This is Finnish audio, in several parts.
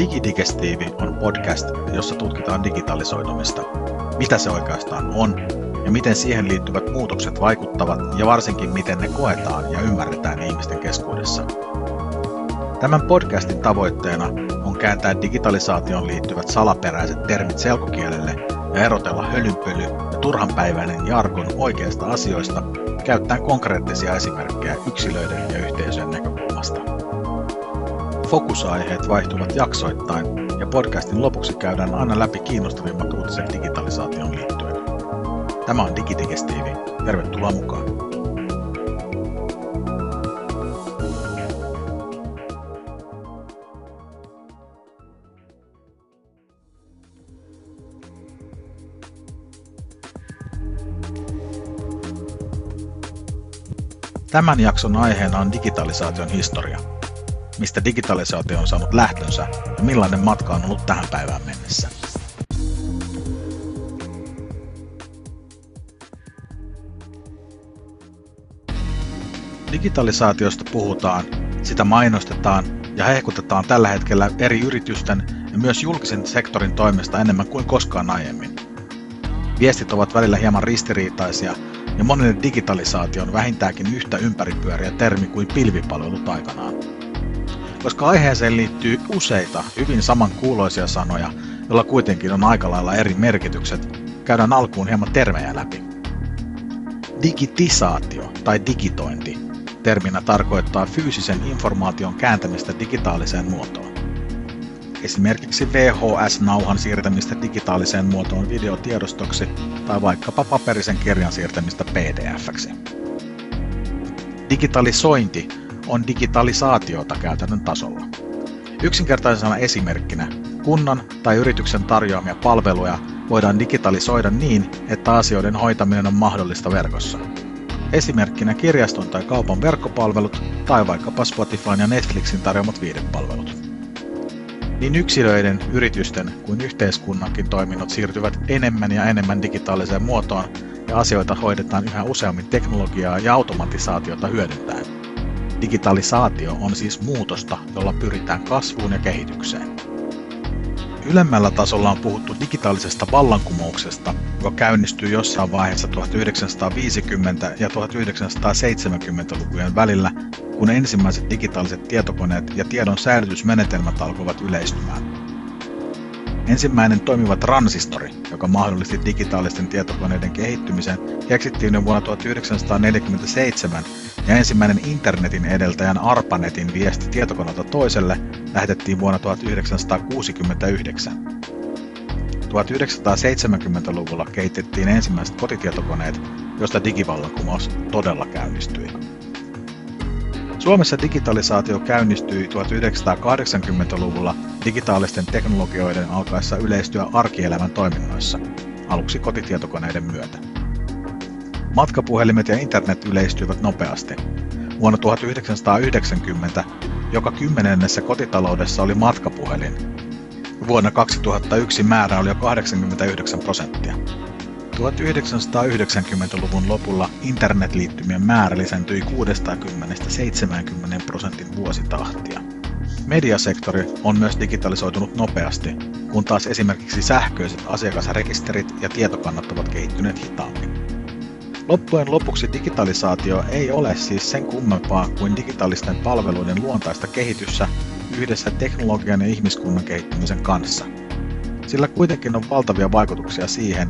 Digidigestiivi on podcast, jossa tutkitaan digitalisoitumista, mitä se oikeastaan on ja miten siihen liittyvät muutokset vaikuttavat ja varsinkin miten ne koetaan ja ymmärretään ihmisten keskuudessa. Tämän podcastin tavoitteena on kääntää digitalisaatioon liittyvät salaperäiset termit selkokielelle ja erotella hölynpöly ja turhanpäiväinen jargon oikeista asioista käyttäen konkreettisia esimerkkejä yksilöiden ja yhteisöjen näkökulmasta. Fokusaiheet vaihtuvat jaksoittain ja podcastin lopuksi käydään aina läpi kiinnostavimmat uutiset digitalisaation liittyen. Tämä on Digidigestiivi. Tervetuloa mukaan. Tämän jakson aiheena on digitalisaation historia mistä digitalisaatio on saanut lähtönsä ja millainen matka on ollut tähän päivään mennessä. Digitalisaatiosta puhutaan, sitä mainostetaan ja hehkutetaan tällä hetkellä eri yritysten ja myös julkisen sektorin toimesta enemmän kuin koskaan aiemmin. Viestit ovat välillä hieman ristiriitaisia ja monille digitalisaatio on vähintäänkin yhtä ympäripyöriä termi kuin pilvipalvelut aikanaan koska aiheeseen liittyy useita hyvin samankuuloisia sanoja, joilla kuitenkin on aika lailla eri merkitykset, käydään alkuun hieman termejä läpi. Digitisaatio tai digitointi terminä tarkoittaa fyysisen informaation kääntämistä digitaaliseen muotoon. Esimerkiksi VHS-nauhan siirtämistä digitaaliseen muotoon videotiedostoksi tai vaikkapa paperisen kirjan siirtämistä PDF-ksi. Digitalisointi on digitalisaatiota käytännön tasolla. Yksinkertaisena esimerkkinä kunnan tai yrityksen tarjoamia palveluja voidaan digitalisoida niin, että asioiden hoitaminen on mahdollista verkossa. Esimerkkinä kirjaston tai kaupan verkkopalvelut tai vaikkapa Spotifyn ja Netflixin tarjoamat viidepalvelut. Niin yksilöiden, yritysten kuin yhteiskunnankin toiminnot siirtyvät enemmän ja enemmän digitaaliseen muotoon ja asioita hoidetaan yhä useammin teknologiaa ja automatisaatiota hyödyntäen. Digitalisaatio on siis muutosta, jolla pyritään kasvuun ja kehitykseen. Ylemmällä tasolla on puhuttu digitaalisesta vallankumouksesta, joka käynnistyy jossain vaiheessa 1950- ja 1970-lukujen välillä, kun ensimmäiset digitaaliset tietokoneet ja tiedon säilytysmenetelmät alkoivat yleistymään. Ensimmäinen toimiva transistori, joka mahdollisti digitaalisten tietokoneiden kehittymisen, keksittiin jo vuonna 1947 ja ensimmäinen internetin edeltäjän ARPANETin viesti tietokoneelta toiselle lähetettiin vuonna 1969. 1970-luvulla kehitettiin ensimmäiset kotitietokoneet, joista digivallankumous todella käynnistyi. Suomessa digitalisaatio käynnistyi 1980-luvulla digitaalisten teknologioiden alkaessa yleistyä arkielämän toiminnoissa, aluksi kotitietokoneiden myötä. Matkapuhelimet ja internet yleistyivät nopeasti. Vuonna 1990 joka kymmenennessä kotitaloudessa oli matkapuhelin. Vuonna 2001 määrä oli jo 89 prosenttia. 1990-luvun lopulla internetliittymien määrä lisääntyi 60-70 prosentin vuositahtia. Mediasektori on myös digitalisoitunut nopeasti, kun taas esimerkiksi sähköiset asiakasrekisterit ja tietokannat ovat kehittyneet hitaammin. Loppujen lopuksi digitalisaatio ei ole siis sen kummempaa kuin digitaalisten palveluiden luontaista kehityssä yhdessä teknologian ja ihmiskunnan kehittymisen kanssa. Sillä kuitenkin on valtavia vaikutuksia siihen,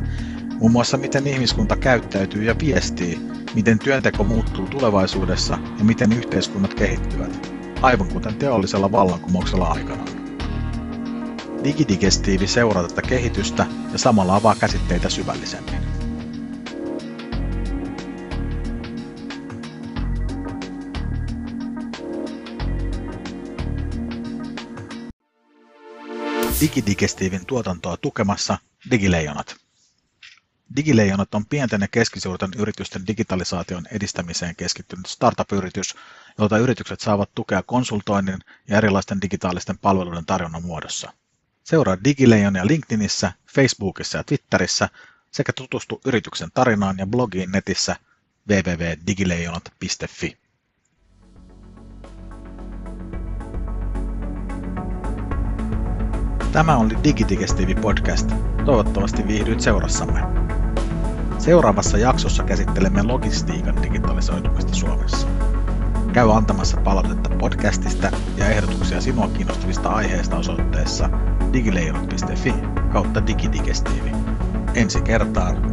muun muassa miten ihmiskunta käyttäytyy ja viestii, miten työnteko muuttuu tulevaisuudessa ja miten yhteiskunnat kehittyvät, aivan kuten teollisella vallankumouksella aikanaan. Digidigestiivi seuraa tätä kehitystä ja samalla avaa käsitteitä syvällisemmin. Digidigestiivin tuotantoa tukemassa Digileijonat. Digileijonat on pienten ja keskisuurten yritysten digitalisaation edistämiseen keskittynyt startup-yritys, jolta yritykset saavat tukea konsultoinnin ja erilaisten digitaalisten palveluiden tarjonnan muodossa. Seuraa Digileijonia LinkedInissä, Facebookissa ja Twitterissä sekä tutustu yrityksen tarinaan ja blogiin netissä www.digileijonat.fi. Tämä oli Digidigestiivi podcast. Toivottavasti viihdyit seurassamme. Seuraavassa jaksossa käsittelemme logistiikan digitalisoitumista Suomessa. Käy antamassa palautetta podcastista ja ehdotuksia sinua kiinnostavista aiheista osoitteessa digileirot.fi kautta digidigestiivi. Ensi kertaan